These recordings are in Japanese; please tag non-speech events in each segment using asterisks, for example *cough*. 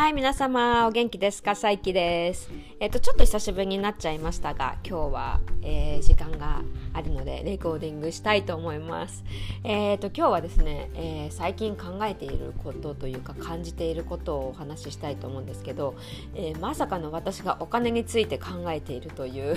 はい、皆様、お元気ですか？さいきです。えっ、と、ちょっと久しぶりになっちゃいましたが、今日は、えー、時間があるので、レコーディングしたいと思います。えっ、と、今日はですね、えー、最近考えていることというか、感じていることをお話ししたいと思うんですけど、えまさかの私がお金について考えているという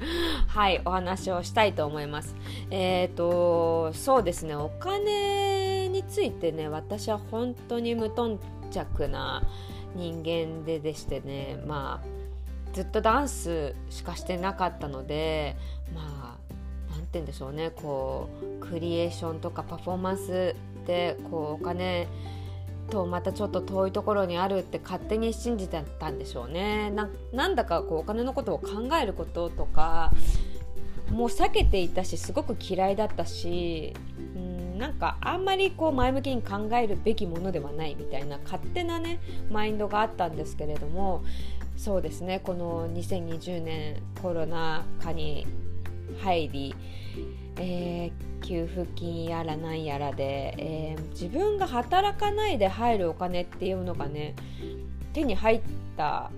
*laughs* はい、お話をしたいと思います。えっ、と、そうですね、お金についてね、私は本当に無頓着な、人間ででしてねまあずっとダンスしかしてなかったのでまあ何て言うんでしょうねこうクリエーションとかパフォーマンスでこうお金とまたちょっと遠いところにあるって勝手に信じてたんでしょうね。なんだかこうお金のことを考えることとかもう避けていたしすごく嫌いだったしなんかあんまりこう前向きに考えるべきものではないみたいな勝手なねマインドがあったんですけれどもそうですねこの2020年コロナ禍に入り、えー、給付金やらなんやらで、えー、自分が働かないで入るお金っていうのがね手に入った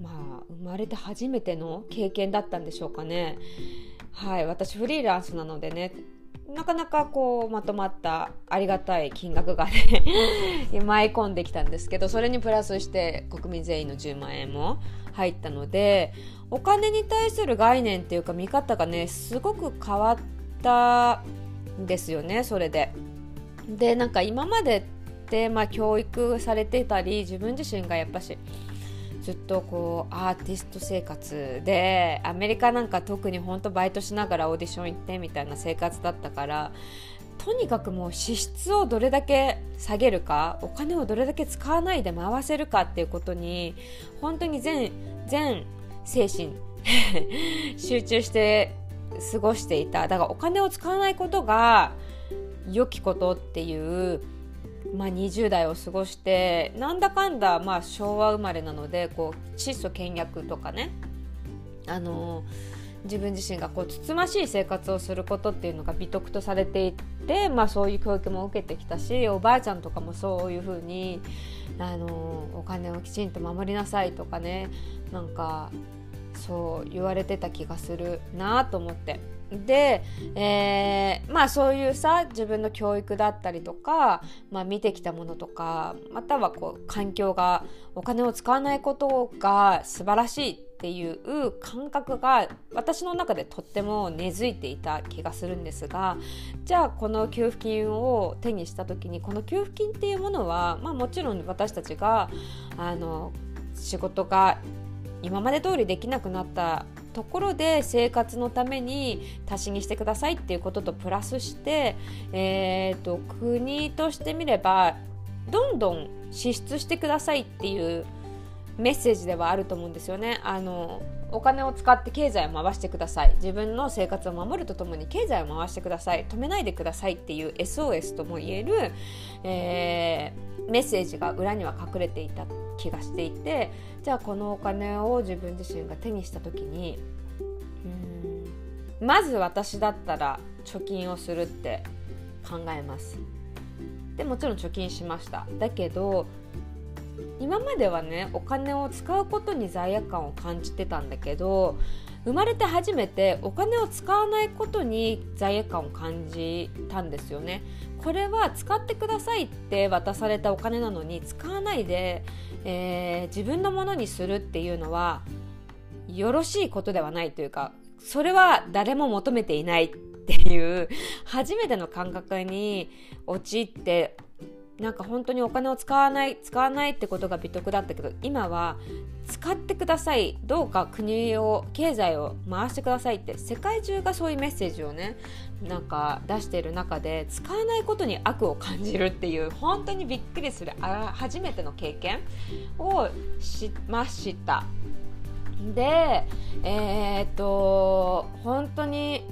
まあ生まれて初めての経験だったんでしょうかね。はい私フリーランスなのでねなかなかこうまとまったありがたい金額がね *laughs* 舞い込んできたんですけどそれにプラスして国民全員の10万円も入ったのでお金に対する概念っていうか見方がねすごく変わったんですよねそれで。でなんか今までって、まあ、教育されてたり自分自身がやっぱしずっとこうアーティスト生活でアメリカなんか特に本当バイトしながらオーディション行ってみたいな生活だったからとにかくもう支出をどれだけ下げるかお金をどれだけ使わないで回せるかっていうことに本当に全全精神 *laughs* 集中して過ごしていた。だからお金を使わないことが良きことっていうまあ、20代を過ごしてなんだかんだまあ昭和生まれなのでこう質素倹約とかねあの自分自身がこうつつましい生活をすることっていうのが美徳とされていて、まあ、そういう教育も受けてきたしおばあちゃんとかもそういうふうにあのお金をきちんと守りなさいとかねなんかそう言われてた気がするなと思って。で、えー、まあそういうさ自分の教育だったりとか、まあ、見てきたものとかまたはこう環境がお金を使わないことが素晴らしいっていう感覚が私の中でとっても根付いていた気がするんですがじゃあこの給付金を手にした時にこの給付金っていうものは、まあ、もちろん私たちがあの仕事が今まで通りできなくなったところで生活のために足しにしてくださいっていうこととプラスして、えーと、国としてみればどんどん支出してくださいっていうメッセージではあると思うんですよね。あのお金を使って経済を回してください。自分の生活を守るとともに経済を回してください。止めないでくださいっていう SOS とも言える、えー、メッセージが裏には隠れていた。気がしていてじゃあこのお金を自分自身が手にした時にうんまず私だったら貯金をするって考えます。でもちろん貯金しました。だけど今まではねお金を使うことに罪悪感を感じてたんだけど生まれて初めてお金を使わないことに罪悪感を感じたんですよね。これは使ってくださいって渡されたお金なのに使わないで、えー、自分のものにするっていうのはよろしいことではないというかそれは誰も求めていないっていう初めての感覚に陥ってなんか本当にお金を使わない使わないってことが美徳だったけど今は使ってくださいどうか国を経済を回してくださいって世界中がそういうメッセージをねなんか出している中で使わないことに悪を感じるっていう本当にびっくりするあ初めての経験をしました。でえー、っと本当に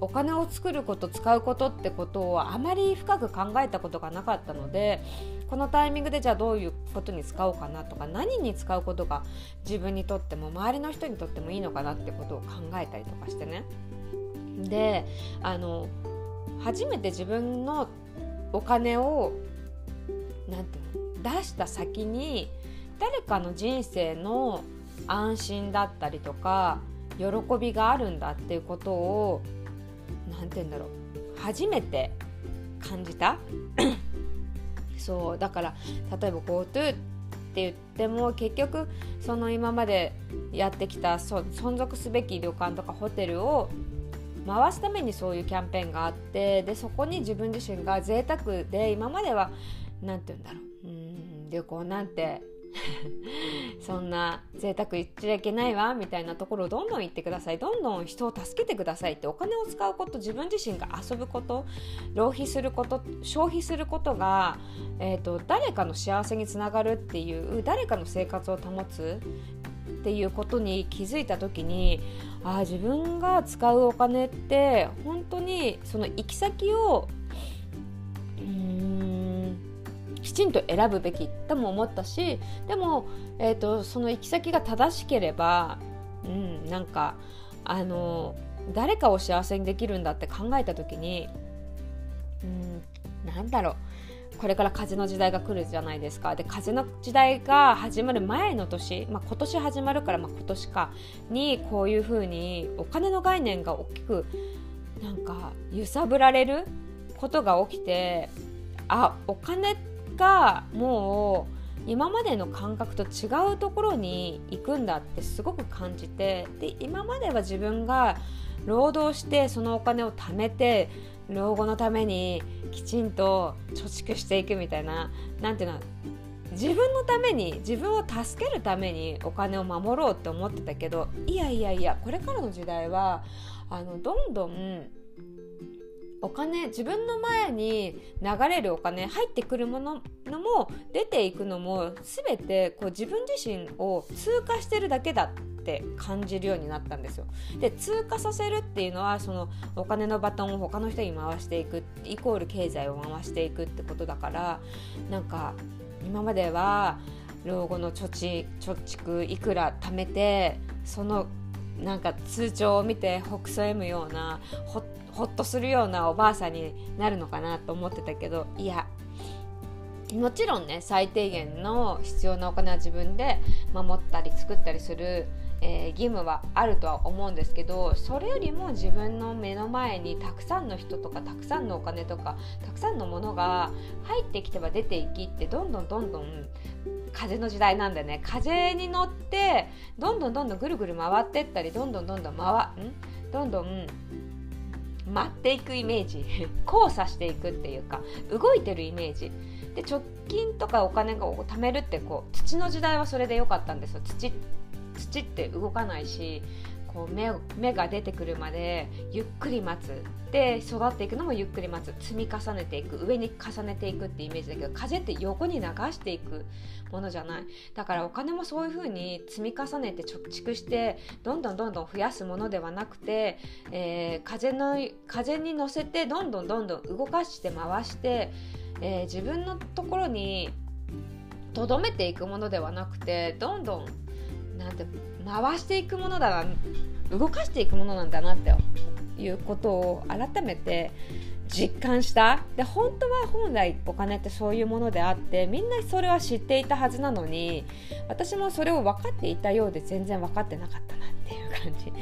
お金を作ること使うことってことをあまり深く考えたことがなかったのでこのタイミングでじゃあどういうことに使おうかなとか何に使うことが自分にとっても周りの人にとってもいいのかなってことを考えたりとかしてね。であの初めて自分のお金をなんていうの出した先に誰かの人生の安心だったりとか喜びがあるんだっていうことを何て言うんだろう。初めて感じた？*clears throat* そうだから例えば GoTo って言っても結局その今までやってきた存続すべき旅館とかホテルを回すためにそういうキャンペーンがあってでそこに自分自身が贅沢で今までは何て言うんだろう。うん旅行なんて *laughs* そんな贅沢言っちゃいけないわみたいなところをどんどん言ってください。どんどん人を助けてくださいってお金を使うこと自分自身が遊ぶこと浪費すること消費することが、えーと、誰かの幸せにつながるっていう誰かの生活を保つっていうことに気づいた時にあ自分が使うお金って本当にその行き先をきちんと選ぶべきとも思ったしでも、えーと、その行き先が正しければ、うん、なんかあの誰かを幸せにできるんだって考えた時に、うん、なんだろう。これから風の時代が来るじゃないですか。で風の時代が始まる前の年、まあ、今年始まるから、まあ、今年かにこういうふうにお金の概念が大きくなんか揺さぶられることが起きてあお金ってがもう今までの感覚と違うところに行くんだってすごく感じてで今までは自分が労働してそのお金を貯めて老後のためにきちんと貯蓄していくみたいな何ていうの自分のために自分を助けるためにお金を守ろうって思ってたけどいやいやいやこれからの時代はあのどんどんお金自分の前に流れるお金入ってくるもののも出ていくのも全てこう自分自身を通過してるだけだって感じるようになったんですよ。で通過させるっていうのはそのお金のバトンを他の人に回していくイコール経済を回していくってことだからなんか今までは老後の貯蓄貯蓄いくら貯めてそのなんか通帳を見てほくそ笑むようなほほっとするようなおばあさんになるのかなと思ってたけどいやもちろんね最低限の必要なお金は自分で守ったり作ったりする、えー、義務はあるとは思うんですけどそれよりも自分の目の前にたくさんの人とかたくさんのお金とかたくさんのものが入ってきては出ていきってどんどんどんどん風の時代なんでね。風に乗ってどんどんどんどんぐるぐる回ってったりどんどんどんどん回ん？どんどん舞っていくイメージ交差していくっていうか動いてるイメージ。で直近とかお金を貯めるってこう土の時代はそれで良かったんですよ。土土って動かないしこう芽芽が出てくるまでゆっくり待つ。で育っていくのもゆっくり待つ。積み重ねていく上に重ねていくってイメージだけど風って横に流していくものじゃない。だからお金もそういう風に積み重ねて貯蓄してどんどんどんどん増やすものではなくて、えー、風の風に乗せてどんどんどんどん動かして回して、えー、自分のところにとどめていくものではなくてどんどんなんて回していくものだな動かしていくものなんだなっていうことを改めて実感した。で本当は本来お金ってそういうものであってみんなそれは知っていたはずなのに私もそれを分かっていたようで全然分かってなかったなっていう感じ。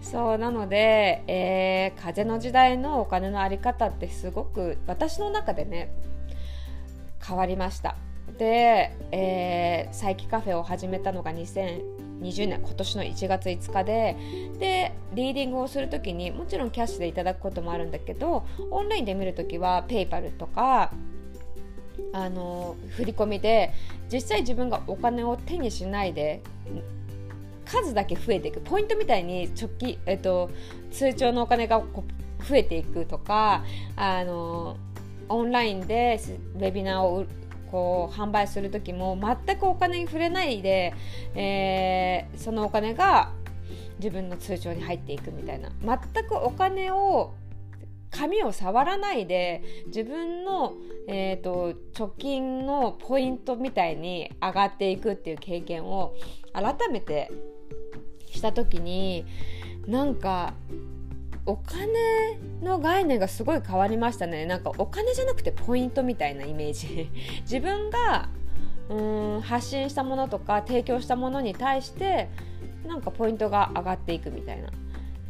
そうなので、えー、風の時代のお金の在り方ってすごく私の中でね変わりました。で、えー、佐伯カフェを始めたのが20年今年の1月5日ででリーディングをする時にもちろんキャッシュでいただくこともあるんだけどオンラインで見る時は PayPal とかあの振り込みで実際自分がお金を手にしないで数だけ増えていく。ポイントみたいに直近、えっと、通帳のお金が増えていくとかあのオンラインでウェビナーをこう販売する時も全くお金に触れないで、えー、そのお金が自分の通帳に入っていくみたいな。全くお金を紙を触らないで自分の、えーと、貯金のポイントみたいに上がっていくっていう経験を改めてした時になんかお金の概念がすごい変わりましたね。なんかお金じゃなくてポイントみたいなイメージ。*laughs* 自分がうん発信したものとか提供したものに対してなんかポイントが上がっていくみたいな。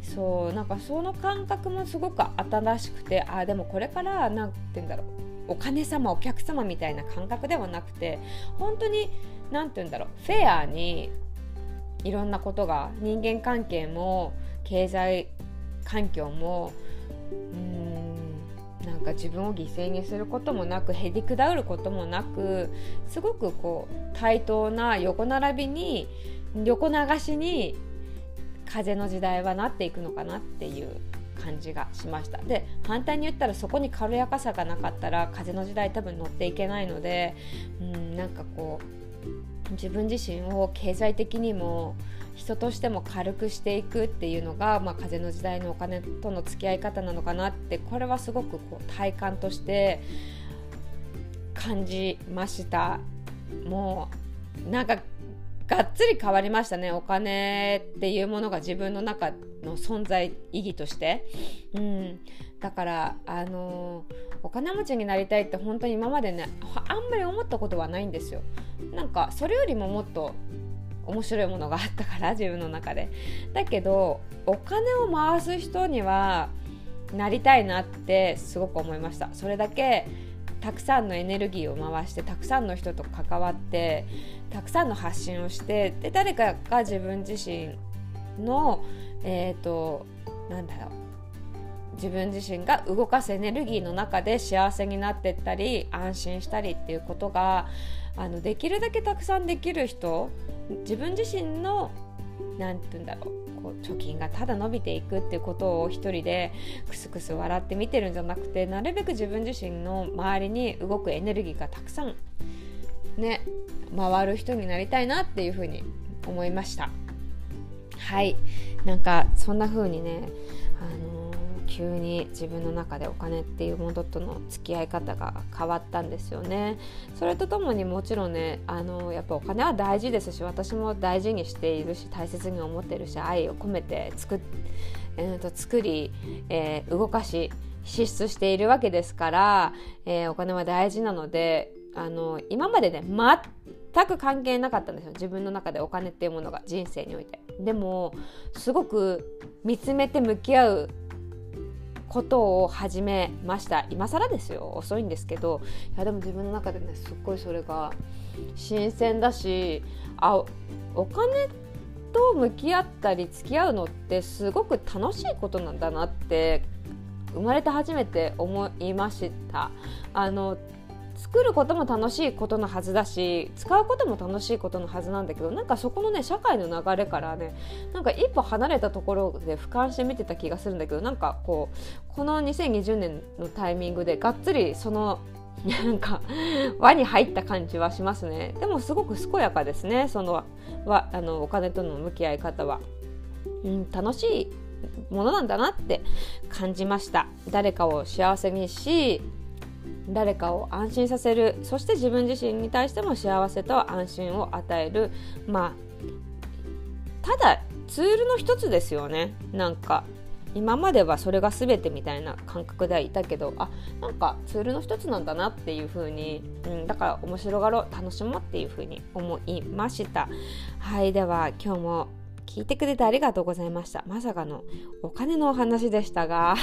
そうなんかその感覚もすごく新しくてあでもこれから何て言うんだろう。お金様お客様みたいな感覚ではなくて本当に何て言うんだろう。フェアにいろんなことが人間関係も経済環境もうんなんか自分を犠牲にすることもなくへりくだうることもなくすごくこう対等な横並びに横流しに風の時代はなっていくのかなっていう感じがしました。で反対に言ったらそこに軽やかさがなかったら風の時代多分乗っていけないのでうんなんかこう自分自身を経済的にも人としても軽くしていくっていうのが、まあ、風の時代のお金との付き合い方なのかなってこれはすごくこう体感として感じました。もうなんかがっつり変わりましたね。お金っていうものが自分の中の存在意義として、うん、だからあのお金持ちになりたいって本当に今までねあんまり思ったことはないんですよ。なんかそれよりももっと面白いものがあったから自分の中で。だけどお金を回す人にはなりたいなってすごく思いました。それだけたくさんのエネルギーを回してたくさんの人と関わってたくさんの発信をしてで誰かが自分自身のえっ、ー、となんだろう。自分自身が動かすエネルギーの中で幸せになってったり安心したりっていうことがあのできるだけたくさんできる人自分自身の何て言うんだろう。こう貯金がただ伸びていくっていうことを一人でクスクス笑って見てるんじゃなくてなるべく自分自身の周りに動くエネルギーがたくさんね回る人になりたいなっていうふうに思いました。はいなんかそんな風にねあの急に自分の中でお金っていうものとの付き合い方が変わったんですよね。それとともにもちろんねあのやっぱお金は大事ですし私も大事にしているし大切に思ってるし愛を込めて作,、えー、と作り、えー、動かし支出しているわけですから、えー、お金は大事なのであの今までね全く関係なかったんですよ。自分の中でお金っていうものが人生において。でもすごく見つめて向き合うことを始めました。今更ですよ。遅いんですけど。いやでも自分の中でねすっごいそれが新鮮だしあお金と向き合ったり付き合うのってすごく楽しいことなんだなって生まれて初めて思いました。あの作ることも楽しいことのはずだし使うことも楽しいことのはずなんだけどなんかそこのね社会の流れからねなんか一歩離れたところで俯瞰して見てた気がするんだけどなんかこうこの2020年のタイミングでがっつりそのなんか輪に入った感じはしますね。でもすごく健やかですねそのはあのお金との向き合い方は、うん、楽しいものなんだなって感じました。誰かを幸せにし誰かを安心させる。そして自分自身に対しても幸せと安心を与える。まあただツールの一つですよね。なんか今まではそれが全てみたいな感覚ではいたけどあなんかツールの一つなんだなっていう風に、うん、だから面白がろう楽しもうっていう風に思いました。はいでは今日も聞いてくれてありがとうございました。まさかのお金のお話でしたが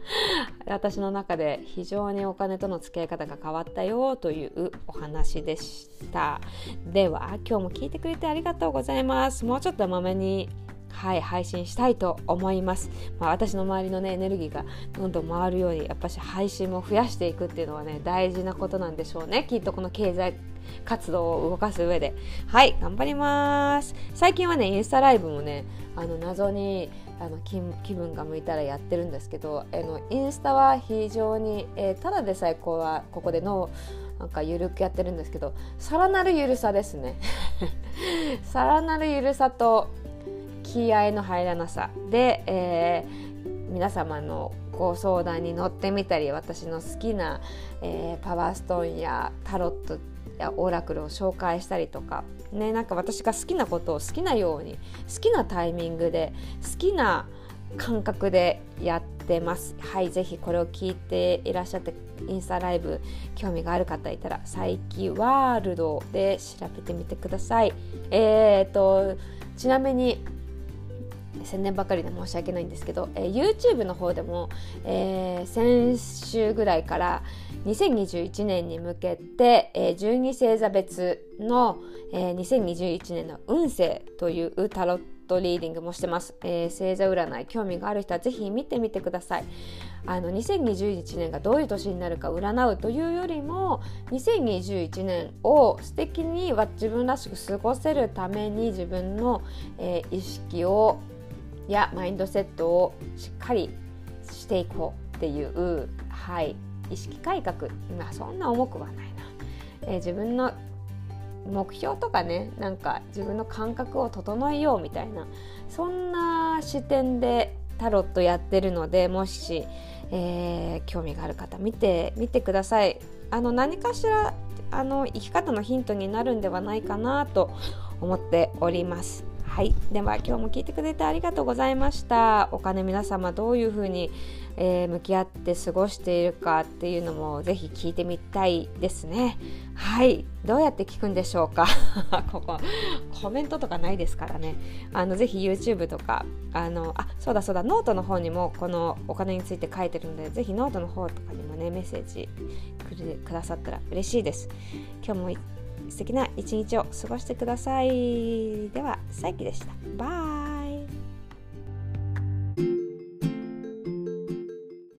*laughs* 私の中で非常にお金との付き合い方が変わったよというお話でした。では、今日も聞いてくれてありがとうございます。もうちょっとまめにはい、配信したいと思います。まあ、私の周りのねエネルギーがどんどん回るようにやっぱし配信も増やしていくっていうのはね大事なことなんでしょうね。きっとこの経済活動を動かす上ではい頑張ります最近はねインスタライブもねあの謎にあの気分が向いたらやってるんですけどあのインスタは非常に、えー、ただでさえこうはここでのなんかゆるくやってるんですけどさらなるゆるさですね *laughs* さらなるゆるさと気合の入らなさ。で、えー、皆様のご相談に乗ってみたり私の好きな、えー、パワーストーンやタロットやオラクルを紹介したりとか、ね、なんか私が好きなことを好きなように好きなタイミングで好きな感覚でやってます。はいぜひこれを聞いていらっしゃってインスタライブ興味がある方いたら「佐伯ワールド」で調べてみてください。えー、っとちなみに宣伝ばかりで申し訳ないんですけど、えー、YouTube の方でも、えー、先週ぐらいから2021年に向けて、えー、12星座別の、えー、2021年の運勢というタロットリーディングもしてます、えー、星座占い興味がある人はぜひ見てみてください。あの2021年がどういう年になるか占うというよりも2021年を素敵に自分らしく過ごせるために自分の、えー、意識をやマインドセットをしっかりしていこうっていう、はい、意識改革。まあそんな重くはないな、えー、自分の目標とかねなんか自分の感覚を整えようみたいなそんな視点でタロットやってるのでもし、えー、興味がある方見てみてください。あの何かしらあの生き方のヒントになるんではないかなと思っております。はい。では今日も聞いてくれてありがとうございました。お金皆様どういうふうに、えー、向き合って過ごしているかっていうのもぜひ聞いてみたいですね。はい。どうやって聞くんでしょうか？*laughs* ここコメントとかないですからね。あのぜひ YouTube とかあのあそうだそうだ。ノートの方にもこのお金について書いてるのでぜひノートの方とかにもねメッセージくださったら嬉しいです。今日も素敵な一日を過ごしてください。では、さいきでした。バイ